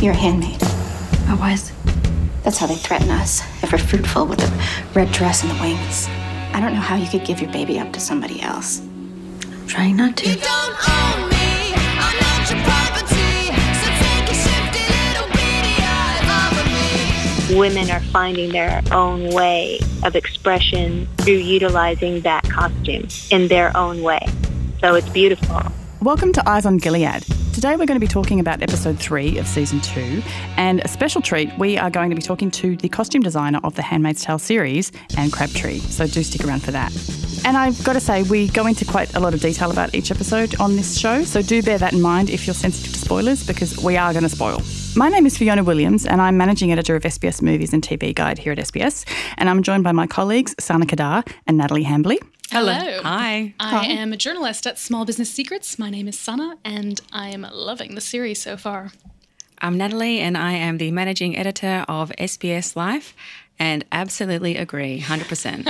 You're a handmaid. I was. That's how they threaten us. Ever fruitful with the red dress and the wings. I don't know how you could give your baby up to somebody else. I'm trying not to. women are finding their own way of expression through utilizing that costume in their own way. So it's beautiful. Welcome to Eyes on Gilead. Today we're going to be talking about episode three of season two, and a special treat, we are going to be talking to the costume designer of the Handmaid's Tale series, Anne Crabtree. So do stick around for that. And I've got to say, we go into quite a lot of detail about each episode on this show, so do bear that in mind if you're sensitive to spoilers, because we are going to spoil. My name is Fiona Williams, and I'm managing editor of SBS Movies and TV Guide here at SBS. And I'm joined by my colleagues Sana Qadar and Natalie Hambley. Hello. Hi. I Hi. am a journalist at Small Business Secrets. My name is Sana, and I am loving the series so far. I'm Natalie, and I am the managing editor of SBS Life, and absolutely agree, 100%.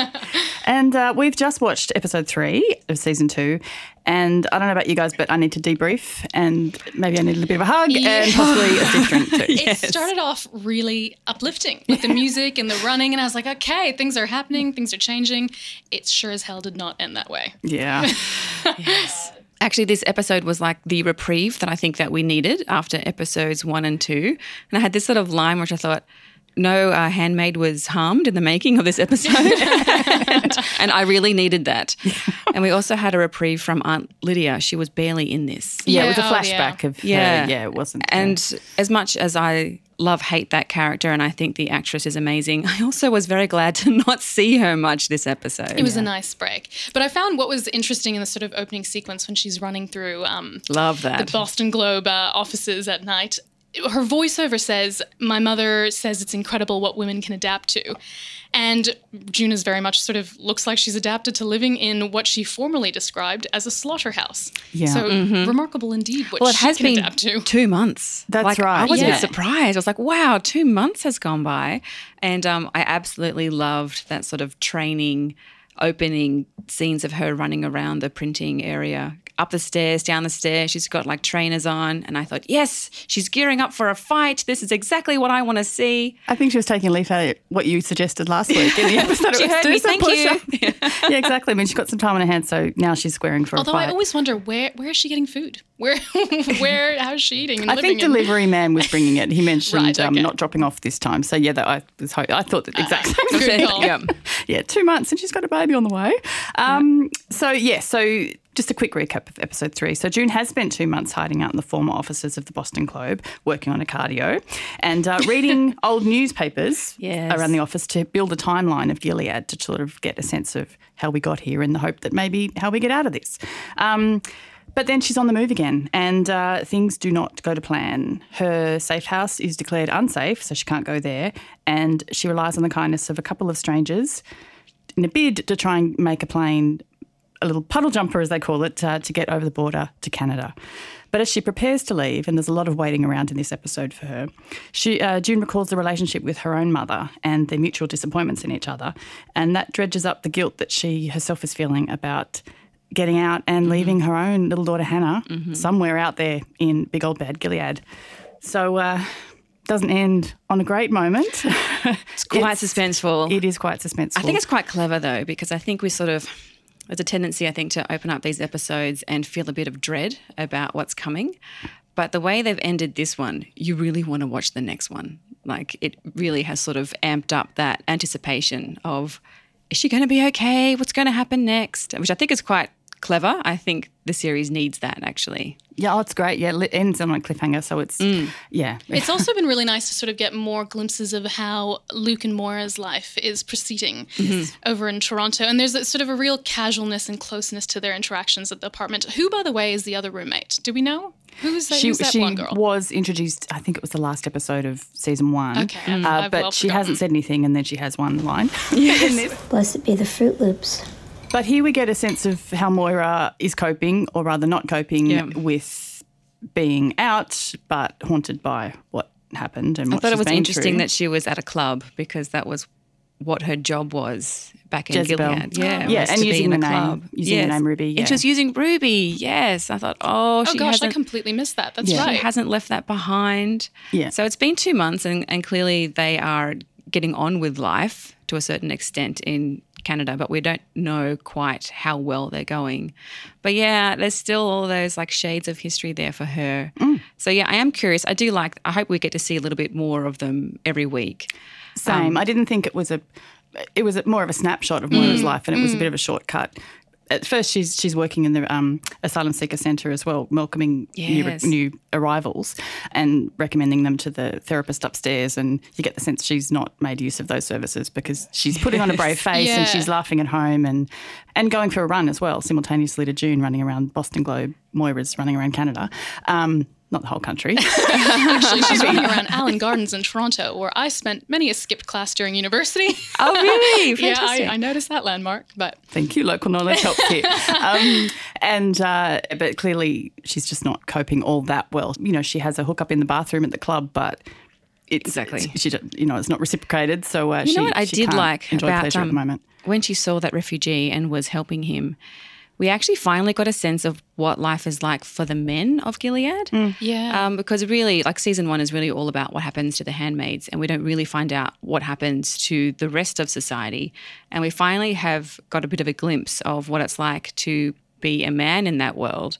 And uh, we've just watched episode three of season two. And I don't know about you guys, but I need to debrief and maybe I need a little bit of a hug and possibly a stiff drink too. It started off really uplifting with the music and the running, and I was like, okay, things are happening, things are changing. It sure as hell did not end that way. Yeah. yes Actually, this episode was like the reprieve that I think that we needed after episodes one and two. And I had this sort of line which I thought, no uh, handmaid was harmed in the making of this episode. and, and I really needed that. And we also had a reprieve from Aunt Lydia. She was barely in this. Yeah, it was a Yeah, oh, flashback yeah. of her. Yeah. Yeah, it wasn't. And as much as I love hate that character and I think the actress is amazing, I also was very glad to not see her much this episode. It was a nice break. But I found what was interesting in the sort of opening sequence when she's running through um, Love the that. Boston Globe uh, offices at night. Her voiceover says, My mother says it's incredible what women can adapt to. And June is very much sort of looks like she's adapted to living in what she formerly described as a slaughterhouse. Yeah. So remarkable indeed what well, it she has can been adapt to. two months. That's Like, right, I was a bit surprised. I was like, wow, two months has gone by. And um, I absolutely loved that sort of training, opening scenes of her running around the printing area, up the stairs, down the stairs. She's got like trainers on. And I thought, yes, she's gearing up for a fight. This is exactly what I want to see. I think she was taking a leaf out of what you suggested last week in the episode. She It was heard me, thank you. push-ups. yeah, exactly. I mean, she's got some time on her hands, so now she's squaring for Although a fight. Although I always wonder where where is she getting food? Where where how's she eating and I think in- delivery man was bringing it. He mentioned Right, um, not dropping off this time. So yeah, that I was. ho- I thought that exactly. good same call. Yeah. yeah, two months and she's got a baby on the way. Um, So yeah, so just a quick recap of episode three. So June has spent two months hiding out in the former offices of the Boston Globe, working on a cardio and uh, reading old newspapers Yes. around the office to build a timeline of Gilead to sort of get a sense of how we got here in the hope that maybe how we get out of this. Um, but then she's on the move again, and uh, things do not go to plan. Her safe house is declared unsafe, so she can't go there, and she relies on the kindness of a couple of strangers in a bid to try and make a plane, a little puddle jumper, as they call it, uh, to get over the border to Canada. But as she prepares to leave, and there's a lot of waiting around in this episode for her, she, uh, June recalls the relationship with her own mother and their mutual disappointments in each other. And that dredges up the guilt that she herself is feeling about getting out and leaving her own little daughter Hannah somewhere out there in big old bad Gilead. So, uh, doesn't end on a great moment. It's quite suspenseful. It is quite suspenseful. I think it's quite clever though, because I think we sort of there's a tendency, I think, to open up these episodes and feel a bit of dread about what's coming. But the way they've ended this one, you really want to watch the next one. Like it really has sort of amped up that anticipation of is she going to be okay? What's going to happen next? Which I think is quite clever. I think the series needs that actually. Yeah, oh, it's great. Yeah, it ends on a cliffhanger, so it's yeah. It's also been really nice to sort of get more glimpses of how Luke and Moira's life is proceeding over in Toronto. And there's a, sort of a real casualness and closeness to their interactions at the apartment. Who, by the way, is the other roommate? Do we know? Who's, that- she who's that she blonde girl? was introduced. I think it was the last episode of season one. Okay, I've- uh, I've but well she hasn't said anything, and then she has one line. Blessed be the Froot Loops. But here we get a sense of how Moira is coping, or rather not coping, Yeah. with being out, but haunted by what happened and I what thought it was interesting through. that she was at a club because that was what her job was back in Jezebel. Gilead. Yeah, Yeah, and to be using in a the name- club. using the name Ruby, yeah. And she was using Ruby. Yes, I thought, oh, Oh she gosh, I completely missed that. That's She right. She hasn't left that behind. Yeah. So it's been two months, and, and clearly they are getting on with life to a certain extent in Canada, but we don't know quite how well they're going. But yeah, there's still all those like shades of history there for her. Mm. So yeah, I am curious. I do like. I hope we get to see a little bit more of them every week. Same. Um, I didn't think it was a. It was a, more of a snapshot of Moira's Mm, life, and it was a mm. bit of a shortcut. At first, she's she's working in the um, asylum seeker centre as well, welcoming Yes. new, new arrivals and recommending them to the therapist upstairs. And you get the sense she's not made use of those services because she's putting on a brave face and she's laughing at home and and going for a run as well, simultaneously to June running around Boston Globe. Moira's running around Canada. Um, not the whole country. Actually, she's running around Allan Gardens in Toronto, where I spent many a skipped class during university. Oh, really? yeah, I, I noticed that landmark. But Thank you, local knowledge help kit. Um, and uh, but clearly, she's just not coping all that well. You know, she has a hookup in the bathroom at the club, but it's, Exactly. she, you know, it's not reciprocated. So uh, You she, know what I did like enjoy about pleasure at um, the moment. when she saw that refugee and was helping him. We actually finally got a sense of what life is like for the men of Gilead. yeah, Um, because really, like season one is really all about what happens to the handmaids, and we don't really find out what happens to the rest of society. And we finally have got a bit of a glimpse of what it's like to be a man in that world.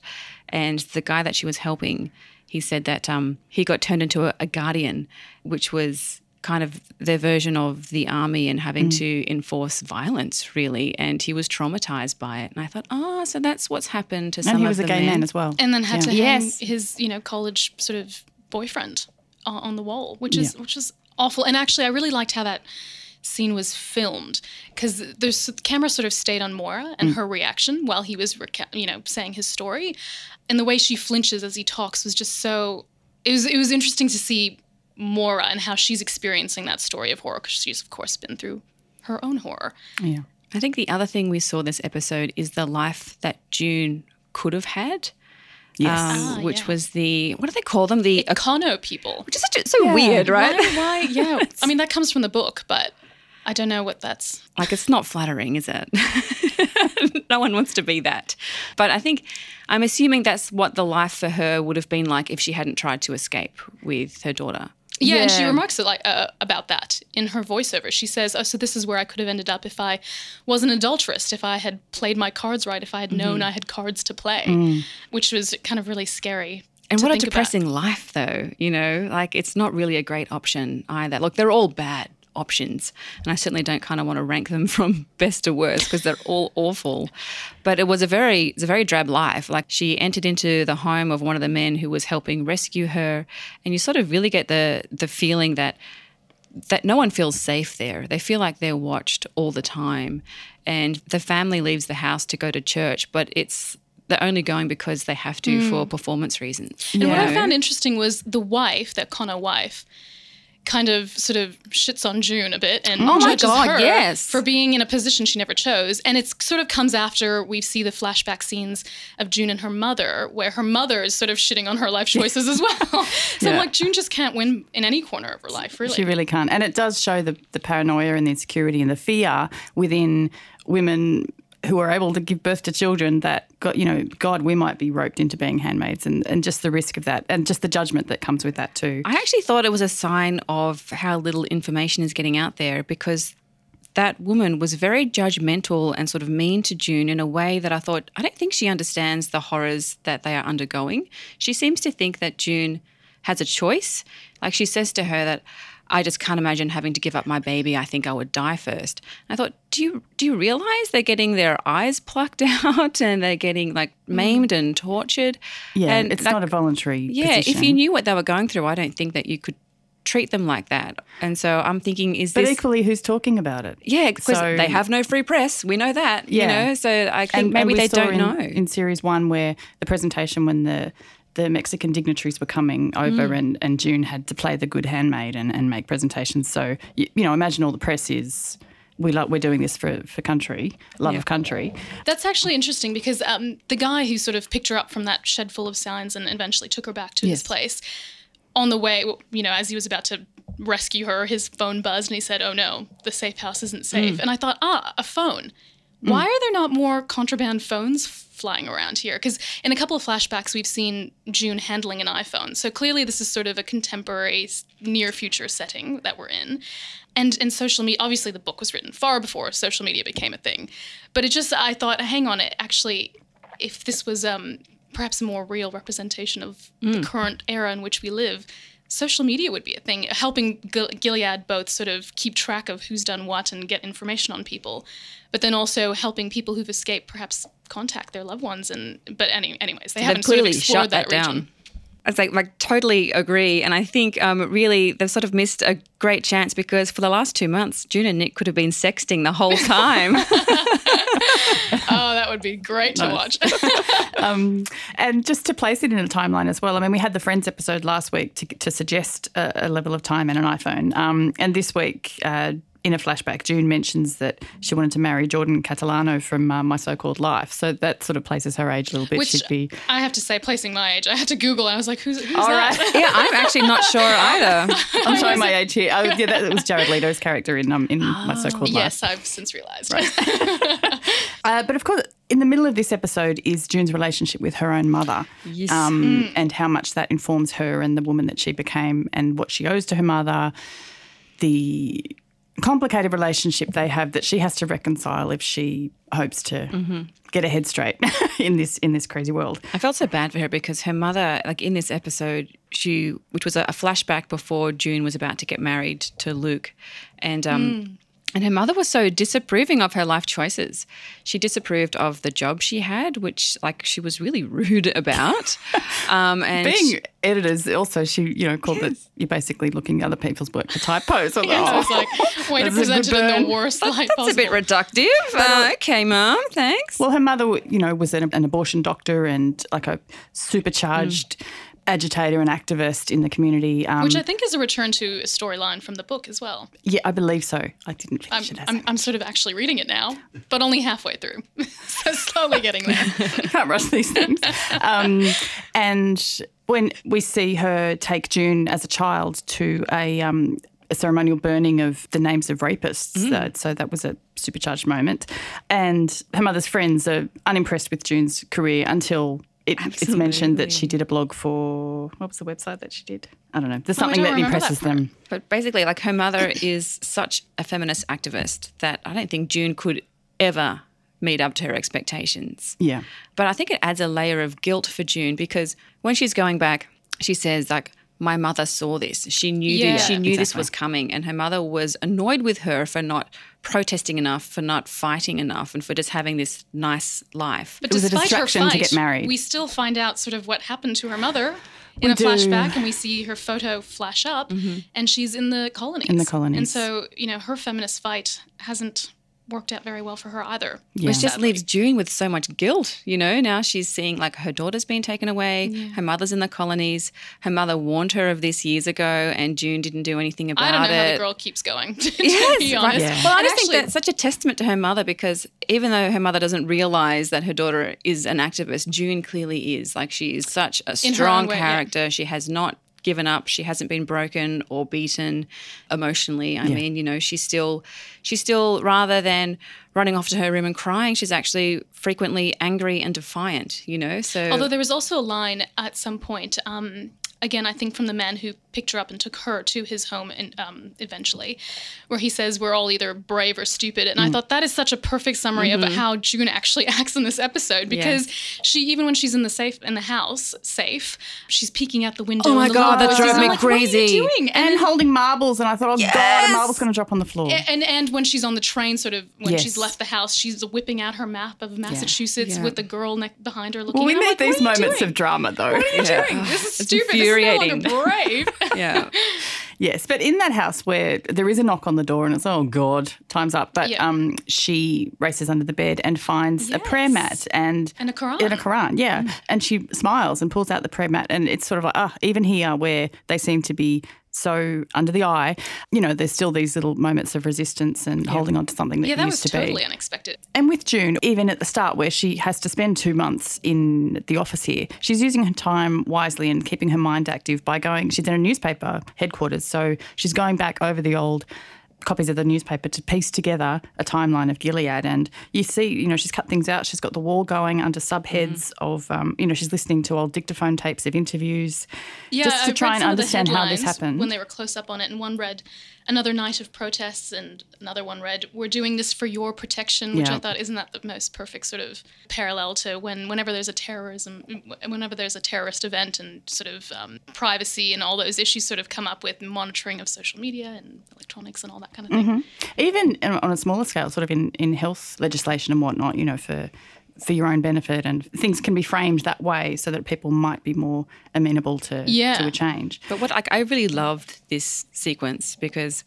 And the guy that she was helping, he said that um, he got turned into a, a guardian, which was kind of their version of the army and having Mm. to enforce violence, really. And he was traumatized by it. And I thought, oh, so that's what's happened to some of And he was a gay men. man as well. and then had Yeah. to Yes. hang his, you know, college sort of boyfriend on, on the wall, which is which is awful. And actually, I really liked how that scene was filmed because the camera sort of stayed on Moira and Mm. her reaction while he was, reca- you know, saying his story, and the way she flinches as he talks was just so. It was it was interesting to see Moira and how she's experiencing that story of horror because she's of course been through her own horror. Yeah. I think the other thing we saw this episode is the life that June could have had. Yes. um, Ah, which yeah. was the what do they call them? The Econo people. which is such a, so weird, right? Why, why? Yeah. I mean, that comes from the book, but I don't know what that's. Like it's not flattering, is it? no one wants to be that. But I think I'm assuming that's what the life for her would have been like if she hadn't tried to escape with her daughter. Yeah, and she remarks it like uh, about that in her voiceover. She says, "Oh, so this is where I could have ended up if I was an adulteress, if I had played my cards right, if I had known I had cards to play," which was kind of really scary. And what a think about. depressing life, though. You know, like it's not really a great option either. Look, they're all bad options, and I certainly don't kind of want to rank them from best to worst because they're all awful. But it was a very, it's a very drab life. Like she entered into the home of one of the men who was helping rescue her, and you sort of really get the the feeling that that no one feels safe there. They feel like they're watched all the time. And the family leaves the house to go to church, but it's they're only going because they have to hmm. for performance reasons. And what I found interesting was the wife, that Econo wife, kind of sort of shits on June a bit and Oh my judges God, her yes. for being in a position she never chose. And it sort of comes after we see the flashback scenes of June and her mother, where her mother is sort of shitting on her life choices as well. so I'm Yeah. like, June just can't win in any corner of her life, really. She really can't. And it does show the, the paranoia and the insecurity and the fear within women who are able to give birth to children that, God, you know, God, we might be roped into being handmaids and, and just the risk of that and just the judgment that comes with that too. I actually thought it was a sign of how little information is getting out there because that woman was very judgmental and sort of mean to June in a way that I thought, I don't think she understands the horrors that they are undergoing. She seems to think that June has a choice. Like she says to her that, I just can't imagine having to give up my baby. I think I would die first. And I thought, do you do you realize they're getting their eyes plucked out and they're getting like mm. maimed and tortured? Yeah, and it's not a voluntary. Yeah, if you knew what they were going through, I don't think that you could treat them like that. And so I'm thinking, is But this equally, who's talking about it? yeah, because So- they have no free press. We know that. Yeah. You know, so I think And- maybe and they don't in, know. In series one, where the presentation when the the Mexican dignitaries were coming over Mm. and, and June had to play the good handmaid and, and make presentations. So, you, you know, imagine all the press is, we like, we're doing this for, for country, love Yeah. of country. That's actually interesting because um, the guy who sort of picked her up from that shed full of signs and eventually took her back to his place, on the way, you know, as he was about to rescue her, his phone buzzed and he said, Oh no, the safe house isn't safe. Mm. And I thought, Ah, a phone. Why are there not more contraband phones flying around here? Because in a couple of flashbacks, we've seen June handling an iPhone. So clearly, this is sort of a contemporary, near future setting that we're in. And in social media, obviously, the book was written far before social media became a thing. But it just, I thought, hang on, it actually, if this was um, perhaps a more real representation of the Mm. current era in which we live, social media would be a thing, helping Gilead both sort of keep track of who's done what and get information on people, but then also helping people who've escaped perhaps contact their loved ones. And but any, anyways, they haven't sort of explored that, that region. Down. I was like, like totally agree, and I think um, really they've sort of missed a great chance because for the last two months, June and Nick could have been sexting the whole time. oh, that would be great to watch. um, and just to place it in a timeline as well. I mean, we had the Friends episode last week to, to suggest a, a level of time and an iPhone. Um, and this week, uh, in a flashback, June mentions that she wanted to marry Jordan Catalano from uh, My So Called Life. So that sort of places her age a little bit. Which She'd be. I have to say, placing my age, I had to Google and I was like, who's, who's All that? right. yeah, I'm actually not sure either. I'm showing my age here. Oh, yeah, that was Jared Leto's character in um, in My So Called Life. Yes, I've since realised. Uh, but of course, in the middle of this episode is June's relationship with her own mother, Yes. um, Mm. and how much that informs her and the woman that she became, and what she owes to her mother. The complicated relationship they have that she has to reconcile if she hopes to Mhm. get her head straight in this in this crazy world. I felt so bad for her because her mother, like in this episode, she, which was a, a flashback before June was about to get married to Luke, and um, Mm. And her mother was so disapproving of her life choices. She disapproved of the job she had, which like she was really rude about. um, and Being editors, also she you know called it you're basically looking at other people's work for typos. Yes, I was "Oh, like, way to present it in the worst light that's possible. a bit reductive. Uh, okay, mum, thanks. Well, her mother, you know, was an, an abortion doctor and like a supercharged agitator and activist in the community. Um, Which I think is a return to a storyline from the book as well. yeah, I believe so. I didn't I'm, finish it. As I'm, I'm sort of actually reading it now, but only halfway through. so slowly getting there. can't rush these things. Um, and when we see her take June as a child to a, um, a ceremonial burning of the names of rapists, Mm. uh, so that was a supercharged moment. And her mother's friends are unimpressed with June's career until. It, it's mentioned that she did a blog for what was the website that she did? I don't know. There's Oh, something that impresses that them. But basically, like her mother is such a feminist activist that I don't think June could ever meet up to her expectations. Yeah. But I think it adds a layer of guilt for June because when she's going back, she says like my mother saw this. She knew Yeah, this. She knew this was coming, and her mother was annoyed with her for not protesting enough, for not fighting enough, and for just having this nice life. But It was a despite her distraction fight, to get married. we still find out sort of what happened to her mother in We a do. flashback, and we see her photo flash up, Mm-hmm. and she's in the colonies. In the colonies. And so, you know, her feminist fight hasn't worked out very well for her either. Yeah. Which just leaves June with so much guilt, you know. Now she's seeing like her daughter's been taken away, her mother's in the colonies. Her mother warned her of this years ago, and June didn't do anything about it. I don't know it. how the girl keeps going. To Yes, be right. honest. Yeah. Well, I just actually- think that's such a testament to her mother because even though her mother doesn't realize that her daughter is an activist, June clearly is. Like she is such a strong own way, yeah. character. She has not given up. She hasn't been broken or beaten emotionally. I Yeah. mean, you know, she's still she's still rather than running off to her room and crying, she's actually frequently angry and defiant, you know? So Although there was also a line at some point, um, again, I think from the man who picked her up and took her to his home and um, eventually, where he says we're all either brave or stupid. And I Mm. thought that is such a perfect summary Mhm. of how June actually acts in this episode because she even when she's in the safe in the house safe, she's peeking out the window. Oh my God, that drove me like, crazy. doing? And holding marbles, and I thought, oh God, a marble's going to drop on the floor. A- And and when she's on the train, sort of when Yes. she's left the house, she's whipping out her map of Massachusetts Yeah. with the girl ne- behind her looking. Well, we and need like, these what are you moments of drama, though. What are you doing? This is It's stupid. Is no brave. yeah. Yes, but in that house where there is a knock on the door and it's oh god, time's up. But Yeah. um, she races under the bed and finds a prayer mat and And a Quran. and a Quran, yeah. And she smiles and pulls out the prayer mat, and it's sort of like ah, even here where they seem to be so under the eye, you know, there's still these little moments of resistance and holding on to something that yeah, that used was to totally be. unexpected. And with June, even at the start where she has to spend two months in the office here, she's using her time wisely and keeping her mind active by going, she's in a newspaper headquarters. So she's going back over the old copies of the newspaper to piece together a timeline of Gilead. And you see, you know, she's cut things out. She's got the wall going under subheads of, um, you know, she's listening to old dictaphone tapes of interviews Yeah, just to I try and some of the understand how this happened. when they were close up on it, and one read another night of protests, and another one read "We're doing this for your protection," which Yeah. I thought isn't that the most perfect sort of parallel to when whenever there's a terrorism, whenever there's a terrorist event, and sort of um, privacy and all those issues sort of come up with monitoring of social media and electronics and all that kind of thing. Mhm. Even on on a smaller scale, sort of in, in health legislation and whatnot, you know, for for your own benefit, and things can be framed that way so that people might be more amenable to Yeah. to a change. But what like I really loved this sequence because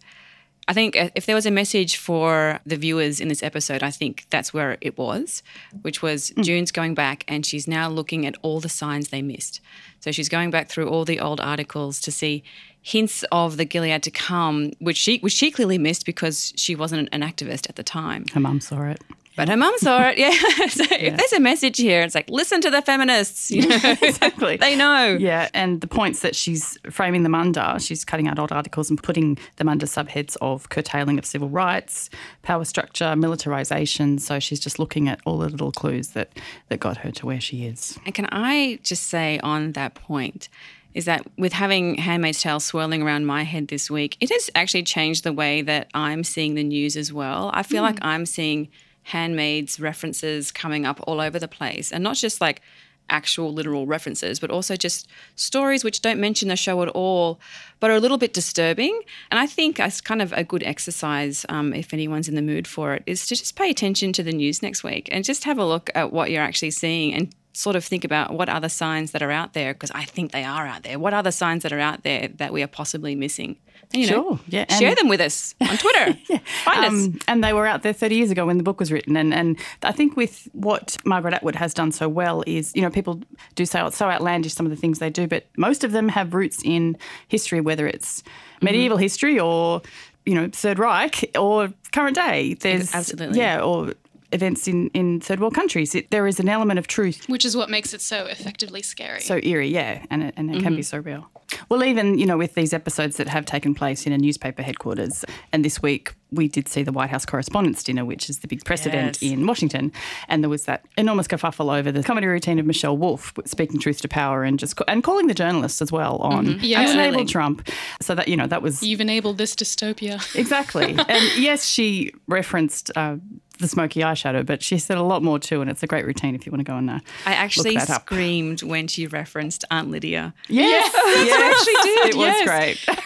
I think uh, if there was a message for the viewers in this episode, I think that's where it was, which was June's going back and she's now looking at all the signs they missed. So she's going back through all the old articles to see hints of the Gilead to come, which she which she clearly missed because she wasn't an activist at the time. Her mum saw it. But her mum saw it, yeah. so if there's a message here, it's like listen to the feminists. You know? exactly. they know. Yeah, and the points that she's framing them under, she's cutting out old articles and putting them under subheads of curtailing of civil rights, power structure, militarization. So she's just looking at all the little clues that, that got her to where she is. And can I just say on that point is that with having Handmaid's Tale swirling around my head this week, it has actually changed the way that I'm seeing the news as well. I feel Mm. like I'm seeing Handmaid's references coming up all over the place, and not just like actual literal references, but also just stories which don't mention the show at all, but are a little bit disturbing. And I think it's kind of a good exercise, um, if anyone's in the mood for it, is to just pay attention to the news next week and just have a look at what you're actually seeing and sort of think about what other signs that are out there, because I think they are out there. What other signs that are out there that we are possibly missing? And, you know, Sure, yeah, share and- them with us on Twitter. Find us. Um, and they were out there 30 years ago when the book was written. And, and I think with what Margaret Atwood has done so well is, you know, people do say, oh, it's so outlandish, some of the things they do, but most of them have roots in history, whether it's medieval history or, you know, Third Reich or current day. There's Absolutely. Yeah, or events in, in third world countries. It, there is an element of truth Which is what makes it so effectively scary. so eerie, yeah, and it, and it can be Mhm. so real. Well, even you know, with these episodes that have taken place in a newspaper headquarters, and this week we did see the White House Correspondents' Dinner, which is the big precedent Yes. in Washington, and there was that enormous kerfuffle over the comedy routine of Michelle Wolf speaking truth to power and just and calling the journalists as well on Mhm. Yeah. "You enabled. Trump, so that you know that was You've enabled this dystopia. exactly. and yes, she referenced. Uh, the smoky eyeshadow, but she said a lot more too, and it's a great routine if you want to go and uh, I actually look that up. screamed when she referenced Aunt Lydia. Yes, Yes, yes, she did. It was great.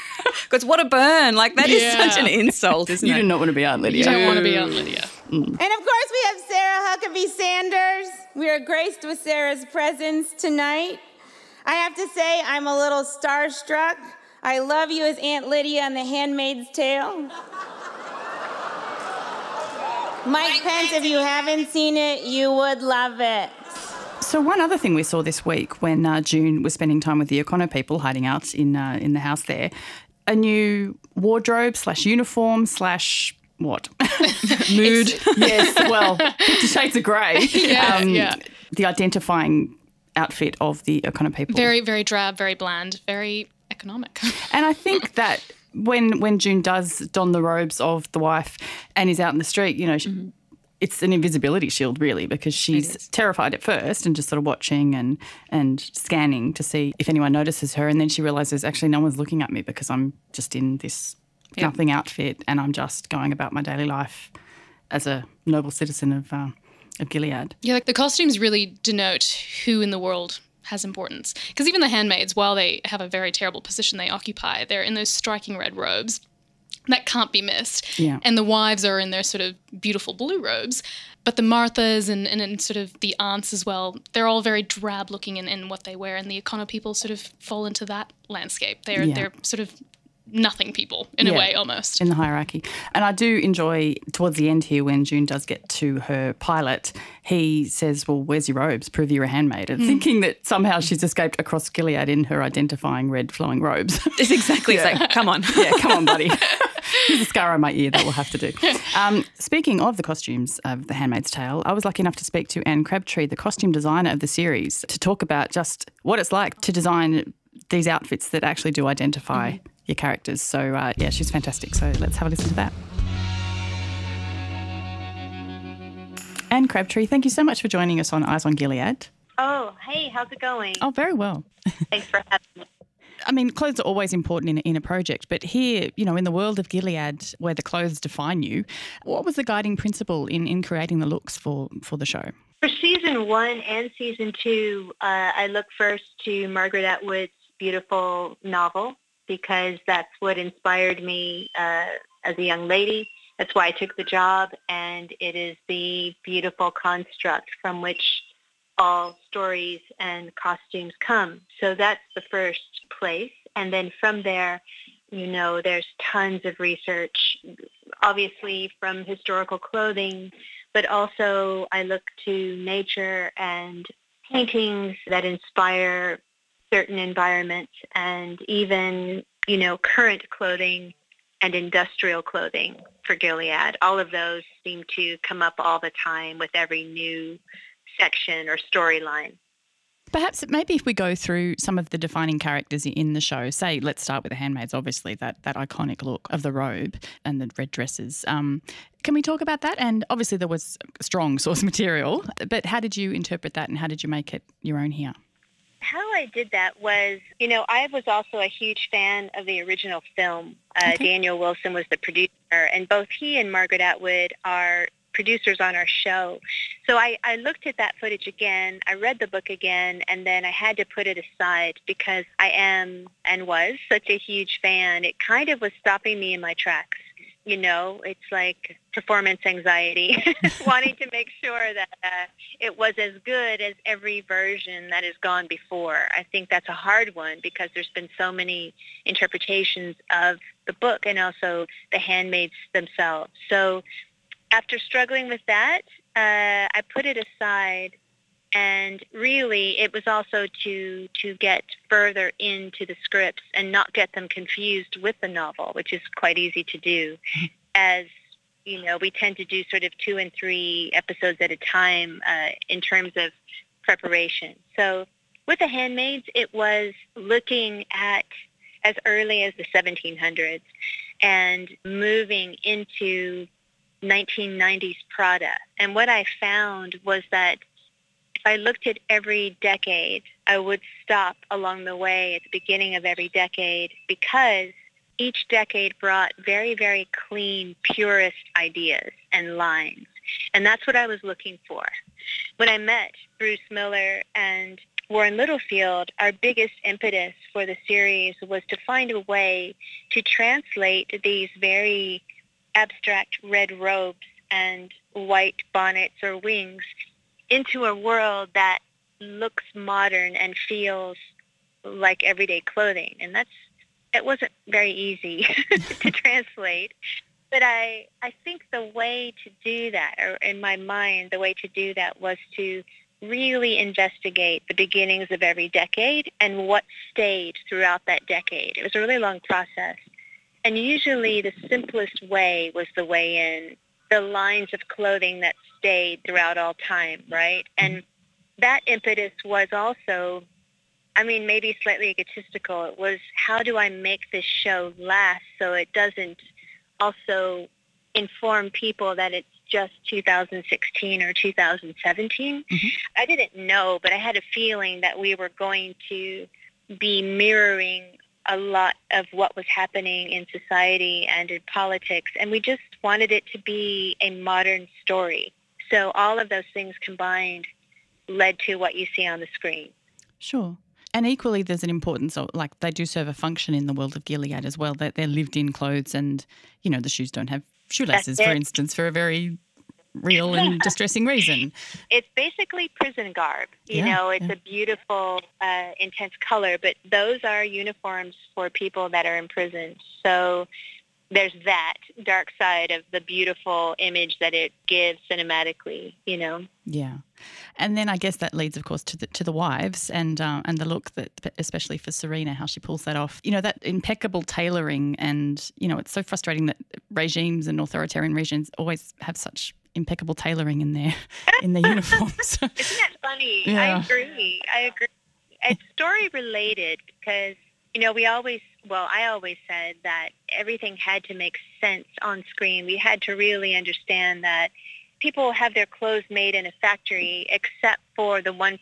Because what a burn! Like that is Yeah. such an insult, isn't You it? do not want to be Aunt Lydia. You don't want to be Aunt Lydia. And of course, we have Sarah Huckabee Sanders. We are graced with Sarah's presence tonight. I have to say, I'm a little starstruck. I love you as Aunt Lydia on The Handmaid's Tale. Mike Pence, if you haven't seen it, you would love it. So one other thing we saw this week when uh, June was spending time with the Econo people hiding out in uh, in the house there, a new wardrobe slash uniform slash what mood? yes, well, Fifty Shades of Grey. Um, Yeah, yeah. The identifying outfit of the Econo people. Very, very drab, very bland, very economic. And I think that when when June does don the robes of the wife and is out in the street, you know, she, it's an invisibility shield really because she's terrified at first and just sort of watching and and scanning to see if anyone notices her and then she realizes actually no one's looking at me because I'm just in this Yep. nothing outfit and I'm just going about my daily life as a noble citizen of uh, of Gilead. Yeah, like the costumes really denote who in the world has importance. Because even the handmaids, while they have a very terrible position they occupy, they're in those striking red robes. That can't be missed. Yeah. And the wives are in their sort of beautiful blue robes. But the Marthas and, and, and sort of the aunts as well, they're all very drab looking in, in what they wear. And the Econo people sort of fall into that landscape. They're, Yeah. they're sort of nothing people in a way almost. in the hierarchy. And I do enjoy towards the end here when June does get to her pilot, he says, "Well, where's your robes? Prove you're a handmaid." And Mm. thinking that somehow she's escaped across Gilead in her identifying red flowing robes. It's exactly. It's like, come on. yeah, come on, buddy. Here's a scar on my ear that we'll have to do. Um, speaking of the costumes of The Handmaid's Tale, I was lucky enough to speak to Anne Crabtree, the costume designer of the series, to talk about just what it's like to design these outfits that actually do identify your characters. So, uh, yeah, she's fantastic. So, let's have a listen to that. Anne Crabtree, thank you so much for joining us on Eyes on Gilead. Oh, hey, how's it going? Oh, very well. Thanks for having me. I mean, clothes are always important in a, in a project, but here, you know, in the world of Gilead, where the clothes define you, what was the guiding principle in, in creating the looks for, for the show? For season one and season two, uh, I look first to Margaret Atwood's beautiful novel because that's what inspired me uh, as a young lady. That's why I took the job, and it is the beautiful construct from which all stories and costumes come. So that's the first place. And then from there, you know, there's tons of research, obviously from historical clothing, but also I look to nature and paintings that inspire certain environments and even, you know, current clothing and industrial clothing for Gilead. All of those seem to come up all the time with every new section or storyline. Perhaps maybe if we go through some of the defining characters in the show, say let's start with the handmaids, obviously that that iconic look of the robe and the red dresses. Um, can we talk about that? And obviously there was strong source material, but how did you interpret that and how did you make it your own here? How I did that was, you know, I was also a huge fan of the original film. Uh, Daniel Wilson was the producer, and both he and Margaret Atwood are producers on our show. So I, I looked at that footage again, I read the book again, and then I had to put it aside because I am and was such a huge fan. It kind of was stopping me in my tracks. You know, it's like performance anxiety, wanting to make sure that uh, it was as good as every version that has gone before. I think that's a hard one because there's been so many interpretations of the book and also the handmaids themselves. So after struggling with that, uh, I put it aside and really it was also to to get further into the scripts and not get them confused with the novel, which is quite easy to do as you know, we tend to do sort of two and three episodes at a time uh, in terms of preparation. So with the handmaids, it was looking at as early as the 1700s and moving into 1990s Prada. And what I found was that if I looked at every decade, I would stop along the way at the beginning of every decade because each decade brought very, very clean, purist ideas and lines. And that's what I was looking for. When I met Bruce Miller and Warren Littlefield, our biggest impetus for the series was to find a way to translate these very abstract red robes and white bonnets or wings into a world that looks modern and feels like everyday clothing. And that's it wasn't very easy to translate. But I, I think the way to do that, or in my mind, the way to do that was to really investigate the beginnings of every decade and what stayed throughout that decade. It was a really long process. And usually the simplest way was the way in, the lines of clothing that stayed throughout all time, right? And mm-hmm. that impetus was also I mean, maybe slightly egotistical. It was how do I make this show last so it doesn't also inform people that it's just 2016 or 2017. Mm-hmm. I didn't know, but I had a feeling that we were going to be mirroring a lot of what was happening in society and in politics, and we just wanted it to be a modern story. So all of those things combined led to what you see on the screen. Sure. And equally, there's an importance of like they do serve a function in the world of Gilead as well. That they're lived in clothes, and you know the shoes don't have shoelaces, for instance, for a very real and distressing reason. It's basically prison garb. You Yeah, know, it's yeah. a beautiful, uh, intense color, but those are uniforms for people that are imprisoned. So there's that dark side of the beautiful image that it gives cinematically, you know. Yeah, and then I guess that leads, of course, to the to the wives and uh, and the look that, especially for Serena, how she pulls that off. You know, that impeccable tailoring, and you know, it's so frustrating that regimes and authoritarian regimes always have such impeccable tailoring in their in their uniforms. Isn't that funny? Yeah. I agree. I agree. It's story related because, you know, we always, well, I always said that everything had to make sense on screen. We had to really understand that people have their clothes made in a factory except for the 1%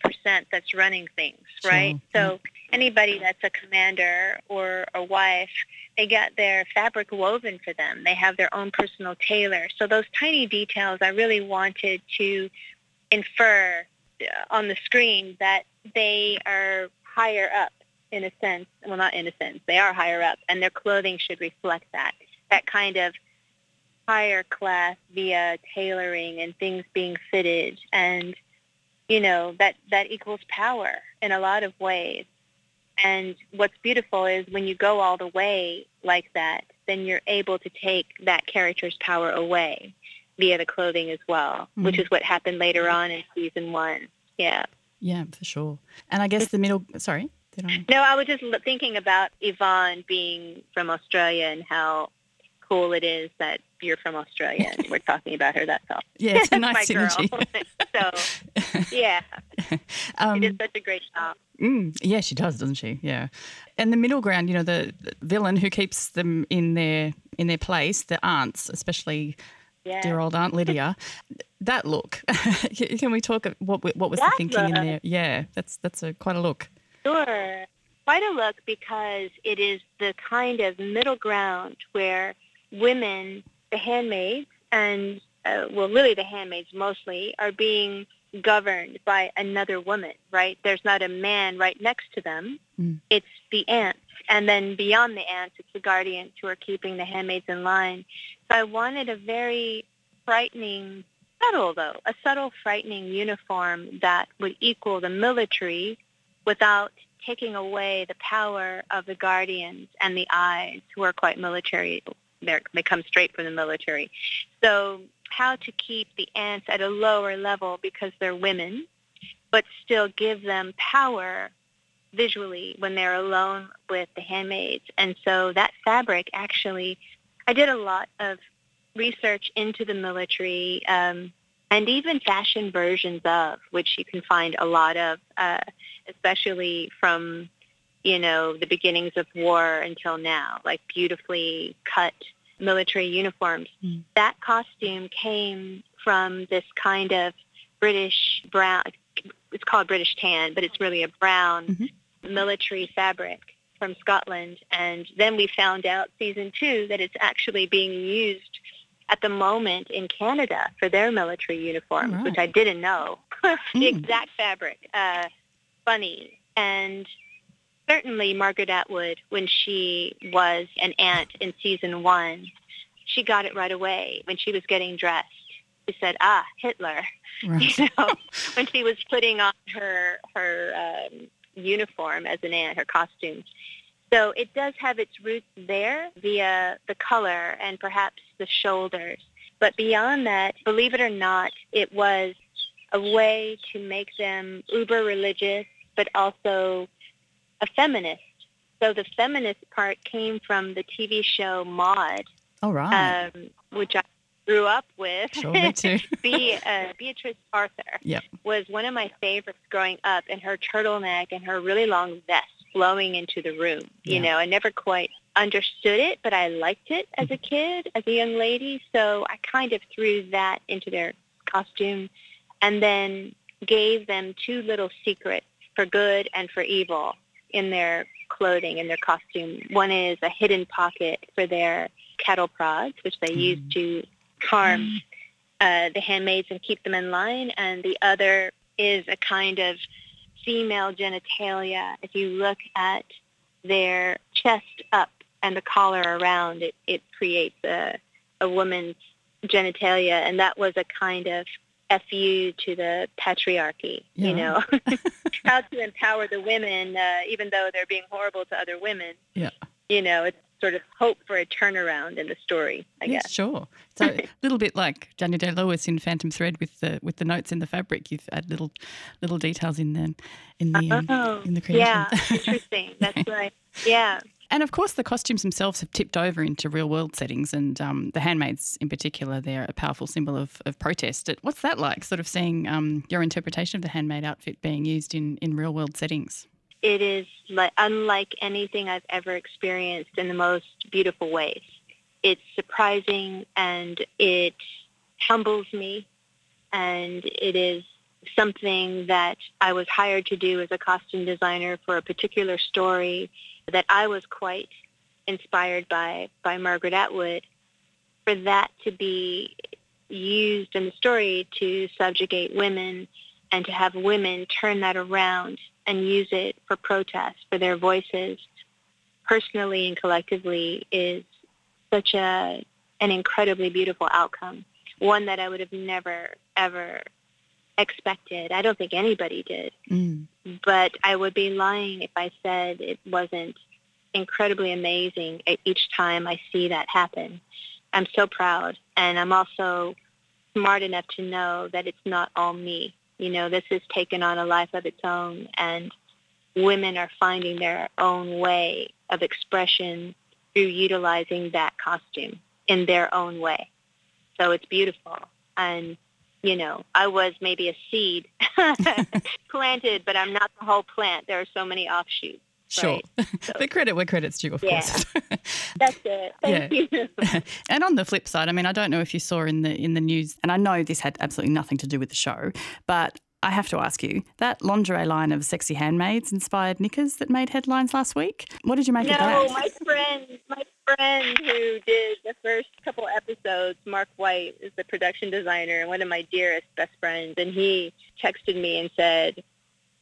that's running things, right? So anybody that's a commander or a wife, they get their fabric woven for them. They have their own personal tailor. So those tiny details I really wanted to infer uh, on the screen that they are higher up in a sense. Well, not in a sense. They are higher up, and their clothing should reflect that. That kind of higher class via tailoring and things being fitted, and you know that that equals power in a lot of ways. And what's beautiful is when you go all the way like that, then you're able to take that character's power away via the clothing as well, which Mhm. is what happened later on in season one. Yeah. yeah, for sure. And I guess the middle. Sorry? No, I was just thinking about Yvonne being from Australia and how cool it is that you're from Australia and we're talking about her. That's all. Yeah, it's a nice girl. synergy. so, yeah, Um, she did such a great job. Mm, yeah, she does, doesn't she? Yeah. And the middle ground, you know, the, the villain who keeps them in their in their place, the aunts, especially Yeah. dear old Aunt Lydia. That look. Can we talk? What what was the That thinking in there? Yeah, that's that's a quite a look. Sure. Quite a look because it is the kind of middle ground where women, the handmaids, and, uh, well, really the handmaids mostly, are being governed by another woman, right? There's not a man right next to them. Mm. It's the aunts. And then beyond the aunts, it's the guardians who are keeping the handmaids in line. So I wanted a very frightening, subtle though, a subtle frightening uniform that would equal the military without taking away the power of the guardians and the eyes who are quite military. They're, they come straight from the military. So how to keep the aunts at a lower level because they're women, but still give them power visually when they're alone with the handmaids. And so that fabric actually, I did a lot of research into the military um, and even fashion versions of, which you can find a lot of, uh, especially from, you know, the beginnings of war until now, like beautifully cut military uniforms. Hmm. That costume came from this kind of British brown, it's called British tan, but it's really a brown mm-hmm. military fabric from Scotland. And then we found out season two that it's actually being used at the moment in Canada for their military uniforms, All which. I didn't know. the hmm. exact fabric. Uh, funny. And certainly Margaret Atwood, when she was an aunt in season one, she got it right away when she was getting dressed. She said, ah, Hitler. Right. You know, when she was putting on her, her um, uniform as an aunt, her costume. So it does have its roots there via the color and perhaps the shoulders. But beyond that, believe it or not, it was a way to make them uber religious, but also a feminist. So the feminist part came from the TV show Maude, All right. um, which I grew up with. Sure, me too. Be, uh, Beatrice Arthur Yep. was one of my favorites growing up, and her turtleneck and her really long vest flowing into the room. You Yeah. know, I never quite understood it, but I liked it as a kid, as a young lady. So I kind of threw that into their costume and then gave them two little secrets for good and for evil in their clothing, in their costume. One is a hidden pocket for their cattle prods, which they use to harm uh, the handmaids and keep them in line. And the other is a kind of female genitalia. If you look at their chest up and the collar around, it, it creates a, a woman's genitalia. And that was a kind of fu to the patriarchy, Yeah. you know, how to empower the women, uh, even though they're being horrible to other women. Yeah. You know, it's sort of hope for a turnaround in the story, I Yes, guess. sure. So a little bit like Daniel Day Lewis in Phantom Thread with the with the notes in the fabric. You've add little little details in the in the um, oh, in the creation. yeah, interesting. That's right. Yeah. And of course, the costumes themselves have tipped over into real world settings, and um, the handmaids in particular, they're a powerful symbol of, of protest. What's that like, sort of seeing um, your interpretation of the handmaid outfit being used in, in real world settings? It is like unlike anything I've ever experienced in the most beautiful ways. It's surprising and it humbles me and it is something that I was hired to do as a costume designer for a particular story that I was quite inspired by by Margaret Atwood for that to be used in the story to subjugate women and to have women turn that around and use it for protest for their voices personally and collectively is such a an incredibly beautiful outcome one that I would have never ever expected I don't think anybody did Mm. but I would be lying if I said it wasn't incredibly amazing each time I see that happen. I'm so proud, and I'm also smart enough to know that it's not all me. You know, this has taken on a life of its own, and women are finding their own way of expression through utilizing that costume in their own way. So it's beautiful, and you know, I was maybe a seed planted, but I'm not the whole plant. There are so many offshoots. Sure. Right. the credit where credit's due, of Yeah. course. That's it. Thank Yeah. you. and on the flip side, I mean, I don't know if you saw in the in the news, and I know this had absolutely nothing to do with the show, but I have to ask you that lingerie line of sexy handmaids inspired knickers that made headlines last week. What did you make no, of that? No, my friend, my friend who did the first couple episodes, Mark White, is the production designer and one of my dearest best friends, and he texted me and said,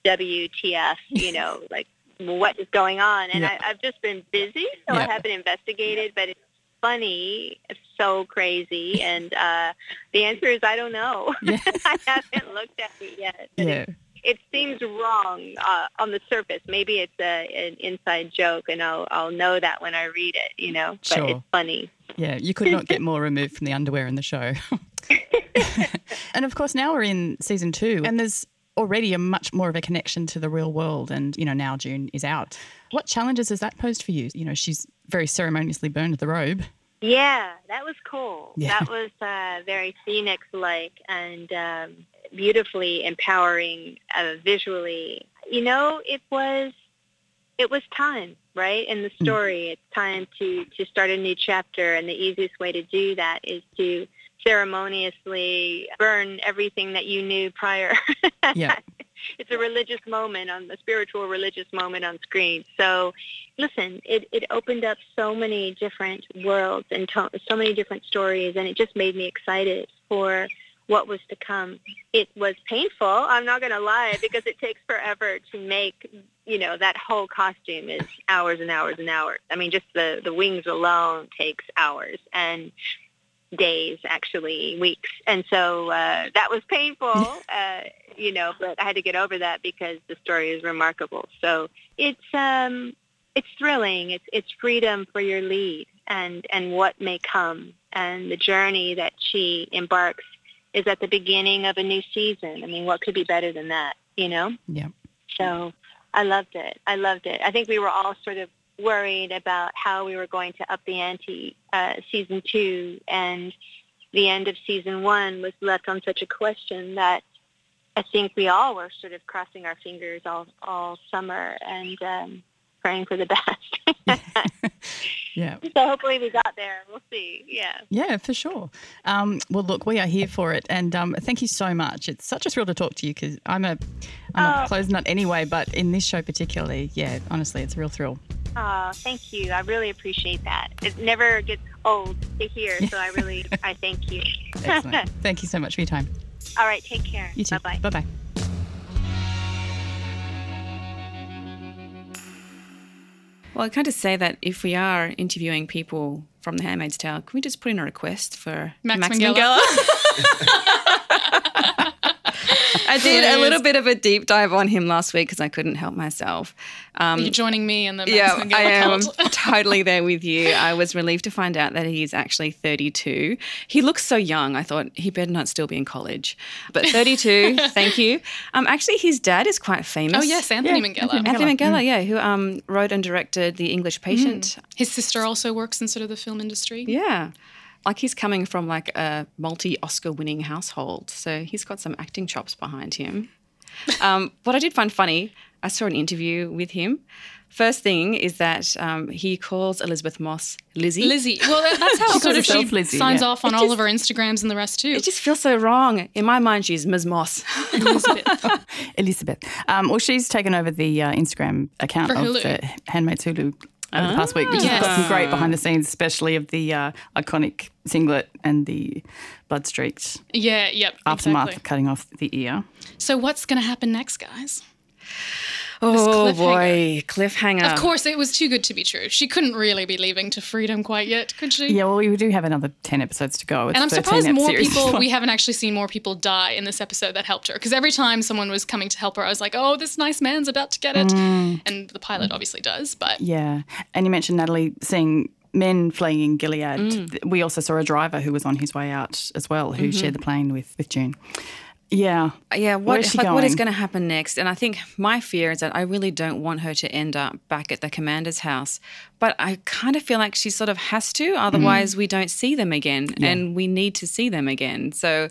"WTF?" You know, like what is going on? And Yeah. I, I've just been busy, so I haven't investigated, but it's funny, it's so crazy, and uh, the answer is I don't know. I haven't looked at it yet. Yeah. it seems wrong uh, on the surface. Maybe it's a, an inside joke, and I'll I'll know that when I read it. You know, but Sure. it's funny. Yeah, you could not get more removed from the underwear in the show. and of course, now we're in season two, and there's already a much more of a connection to the real world. And, you know, now June is out. What challenges has that posed for you? You know, she's very ceremoniously burned the robe. Yeah, that was cool. Yeah. That was uh, very Phoenix-like and um, beautifully empowering uh, visually. You know, it was it was time, right? In the story, it's time to to start a new chapter, and the easiest way to do that is to ceremoniously burn everything that you knew prior. Yeah. It's a religious moment on the spiritual religious moment on screen. So listen, it, it opened up so many different worlds and to- so many different stories and it just made me excited for what was to come. It was painful, I'm not going to lie, because it takes forever to make, you know, that whole costume is hours and hours and hours. I mean, just the, the wings alone takes hours and days, actually, weeks. And so uh, that was painful, uh, you know, but I had to get over that because the story is remarkable. So it's um, it's thrilling. It's it's freedom for your lead and and what may come and the journey that she embarks is at the beginning of a new season. I mean, what could be better than that, you know? Yeah. So I loved it. I loved it. I think we were all sort of worried about how we were going to up the ante uh, season two, and the end of season one was left on such a question that I think we all were sort of crossing our fingers all all summer, and um, praying for the best. Yeah. so hopefully we got there. We'll see. Yeah. Yeah, for sure. Um, well, look, we are here for it, and um, thank you so much. It's such a thrill to talk to you because I'm a I'm Oh. a closed nut anyway, but in this show particularly, yeah, honestly, it's a real thrill. Oh, thank you. I really appreciate that. It never gets old to hear, so I really I thank you. Excellent. thank you so much for your time. All right, take care. You too. Bye Bye bye. Bye. Well, I kind of say that if we are interviewing people from The Handmaid's Tale, can we just put in a request for Max Max, Minghella. I did a little bit of a deep dive on him last week because I couldn't help myself. Um, You're joining me in the yeah, I am totally there with you. I was relieved to find out that he's actually 32. He looks so young. I thought he better not still be in college. But 32, thank you. Um, actually, his dad is quite famous. Oh, yes, Anthony Minghella. Anthony Minghella, yeah, who um, wrote and directed The English Patient. His sister also works in sort of the film industry. Yeah. Like he's coming from like a multi Oscar winning household. So he's got some acting chops behind him. Um, what I did find funny, I saw an interview with him. First thing is that um, he calls Elisabeth Moss Lizzie. Lizzie. Well, that, that's how She sort of she Lizzie, signs yeah. off on It all of her Instagrams and the rest too. It just feels so wrong. In my mind, she's Ms. Moss. Elisabeth. Um, well, she's taken over the uh, Instagram account For of Hulu. the Handmaid's Hulu over the past week, which Yes. has got some great behind the scenes, especially of the uh, iconic singlet and the blood streaked yeah, yep. aftermath exactly. of cutting off the ear. So what's going to happen next, guys? Oh cliffhanger. boy, cliffhanger. Of course, it was too good to be true. She couldn't really be leaving to freedom quite yet, could she? Yeah, well, we do have another 10 episodes to go. It's And I'm surprised more people, we haven't actually seen more people die in this episode that helped her. Because every time someone was coming to help her, I was like, oh, this nice man's about to get it. Mm. And the pilot obviously does, but Yeah. And you mentioned Natalie seeing men fleeing Gilead. Mm. We also saw a driver who was on his way out as well, who Mhm. shared the plane with, with June. Yeah. Yeah, what, is like, what is going? going to happen next? And I think my fear is that I really don't want her to end up back at the commander's house. But I kind of feel like she sort of has to, otherwise we don't see them again, Yeah. and we need to see them again. So,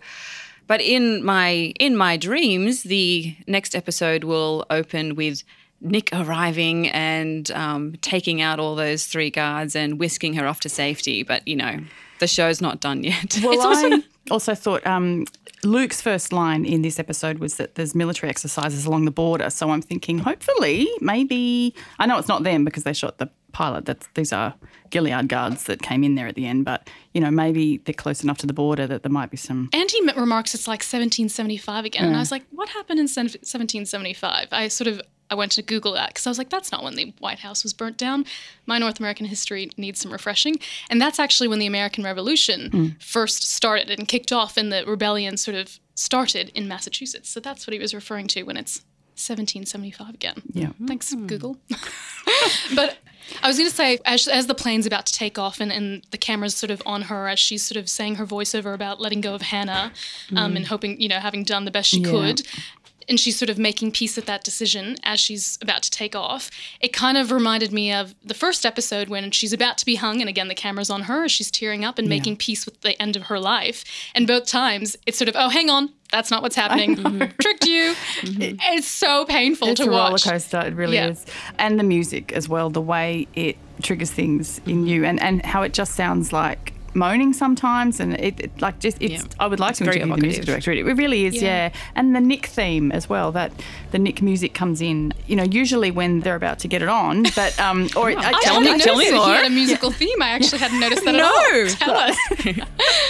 but in my in my dreams, the next episode will open with. Nick arriving and um, taking out all those three guards and whisking her off to safety. But, you know, the show's not done yet. Well, I also thought um, Luke's first line in this episode was that there's military exercises along the border. So I'm thinking, hopefully, maybe I know it's not them because they shot the pilot. That these are Gilead guards that came in there at the end, but you know maybe they're close enough to the border that there might be some. And he remarks it's like 1775 again. And I was like, what happened in 1775? I sort of I went to Google that because I was like, that's not when the White House was burnt down. My North American history needs some refreshing. And that's actually when the American Revolution Mm. first started and kicked off, and the rebellion sort of started in Massachusetts. So that's what he was referring to when it's 1775 again. Yeah. Thanks, Google. but I was going to say, as, as the plane's about to take off and, and the camera's sort of on her as she's sort of saying her voiceover about letting go of Hannah um, Mm. and hoping, you know, having done the best she Yeah. could. And she's sort of making peace with that decision as she's about to take off. It kind of reminded me of the first episode when she's about to be hung, and again, the camera's on her as she's tearing up and Yeah. making peace with the end of her life. And both times, it's sort of, oh, hang on, that's not what's happening. Mm-hmm. Tricked you. Mm-hmm. It's so painful It's to a roller coaster. It really Yeah. is, and the music as well. The way it triggers things in mm-hmm. you, and and how it just sounds like moaning sometimes and it, it like just it's I would like It's to interview the music director it really is Yeah. yeah. and the Nick theme as well that the Nick music comes in you know usually when they're about to get it on but um or I I, tell me, tell me more. Had a musical theme. I actually hadn't noticed that No. at all. No tell us.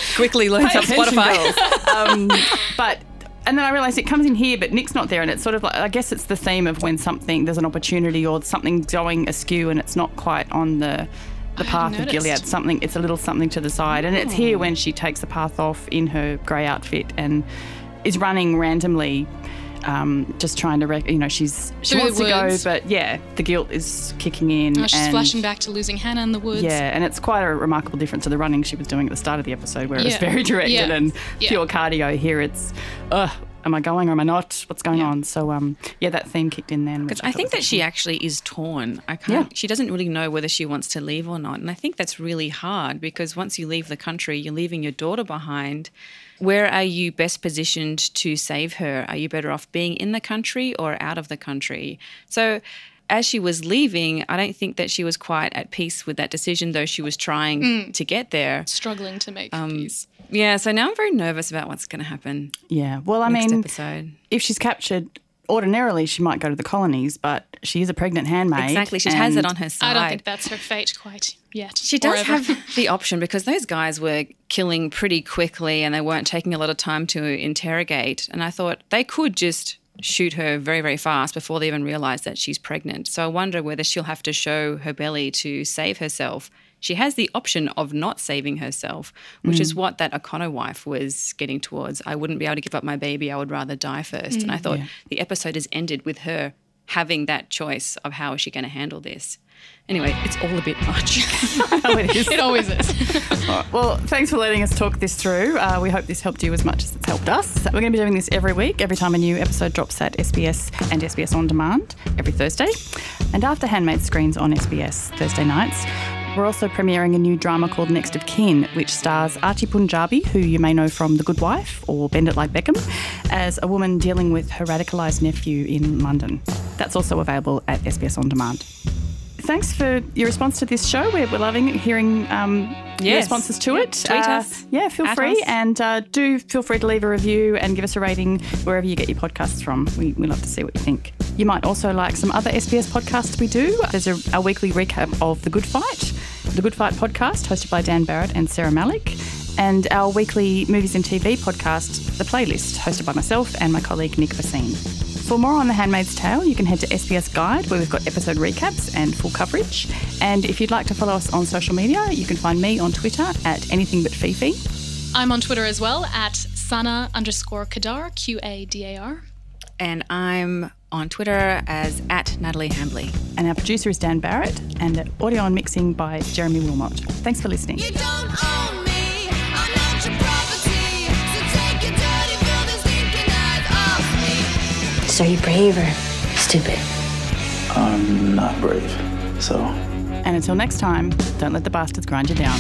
Quickly Pay up Spotify. um, but and then I realised it comes in here, but Nick's not there, and it's sort of like I guess it's the theme of when something there's an opportunity or something going askew, and it's not quite on the the path of. Gilead. Something it's a little something to the side, and it's here when she takes the path off in her grey outfit and is running randomly. Um, just trying to, rec- you know, she's she Through wants to go, but yeah, the guilt is kicking in. Oh, she's and flashing back to losing Hannah in the woods. yeah, and it's quite a remarkable difference to the running she was doing at the start of the episode, where it was very directed Yeah. and Yeah. pure cardio. Here it's, ugh, am I going or am I not? What's going on? So, um, yeah, that theme kicked in then. Because I think that she actually is torn. I can't. She doesn't really know whether she wants to leave or not, and I think that's really hard because once you leave the country, you're leaving your daughter behind. Where are you best positioned to save her? Are you better off being in the country or out of the country? So. As she was leaving, I don't think that she was quite at peace with that decision, though she was trying Mm. to get there. Struggling to make Um, peace. Yeah, so now I'm very nervous about what's going to happen. Yeah. Well, I next mean, episode. if she's captured, ordinarily she might go to the colonies, but she is a pregnant handmaid. Exactly, she has it on her side. I don't think that's her fate quite yet. She does ever. have the option because those guys were killing pretty quickly and they weren't taking a lot of time to interrogate. And I thought they could just shoot her very, very fast before they even realize that she's pregnant. So I wonder whether she'll have to show her belly to save herself. She has the option of not saving herself, which is Mm. what that O'Connor wife was getting towards. I wouldn't be able to give up my baby. I would rather die first. And I Mm. thought Yeah. the episode has ended with her having that choice of how is she going to handle this. Anyway, it's all a bit much. it is. It always is. Well, thanks for letting us talk this through. Uh, we hope this helped you as much as it's helped us. We're going to be doing this every week, every time a new episode drops at SBS and SBS On Demand every Thursday. And after Handmaid screens on SBS Thursday nights, we're also premiering a new drama called Next of Kin, which stars Archie Panjabi, who you may know from The Good Wife or Bend It Like Beckham, as a woman dealing with her radicalised nephew in London. That's also available at SBS On Demand. Thanks for your response to this show. We're, we're loving hearing um, your responses to it. tweet Uh, us, Yeah, feel free. us. And uh, do feel free to leave a review and give us a rating wherever you get your podcasts from. We, we love to see what you think. You might also like some other SBS podcasts we do. There's a, a weekly recap of The Good Fight, The Good Fight podcast, hosted by Dan Barrett and Sarah Malik. And our weekly movies and TV podcast, The Playlist, hosted by myself and my colleague Nick Bassine. For more on The Handmaid's Tale, you can head to SBS Guide, where we've got episode recaps and full coverage. And if you'd like to follow us on social media, you can find me on Twitter at anything but Fifi. I'm on Twitter as well at Sana underscore Qadar, Q A D A R. and I'm on Twitter as at Natalie Hambley. And our producer is Dan Barrett, and audio and mixing by Jeremy Wilmot. Thanks for listening. Are you brave or stupid? I'm not brave, so. And until next time, don't let the bastards grind you down.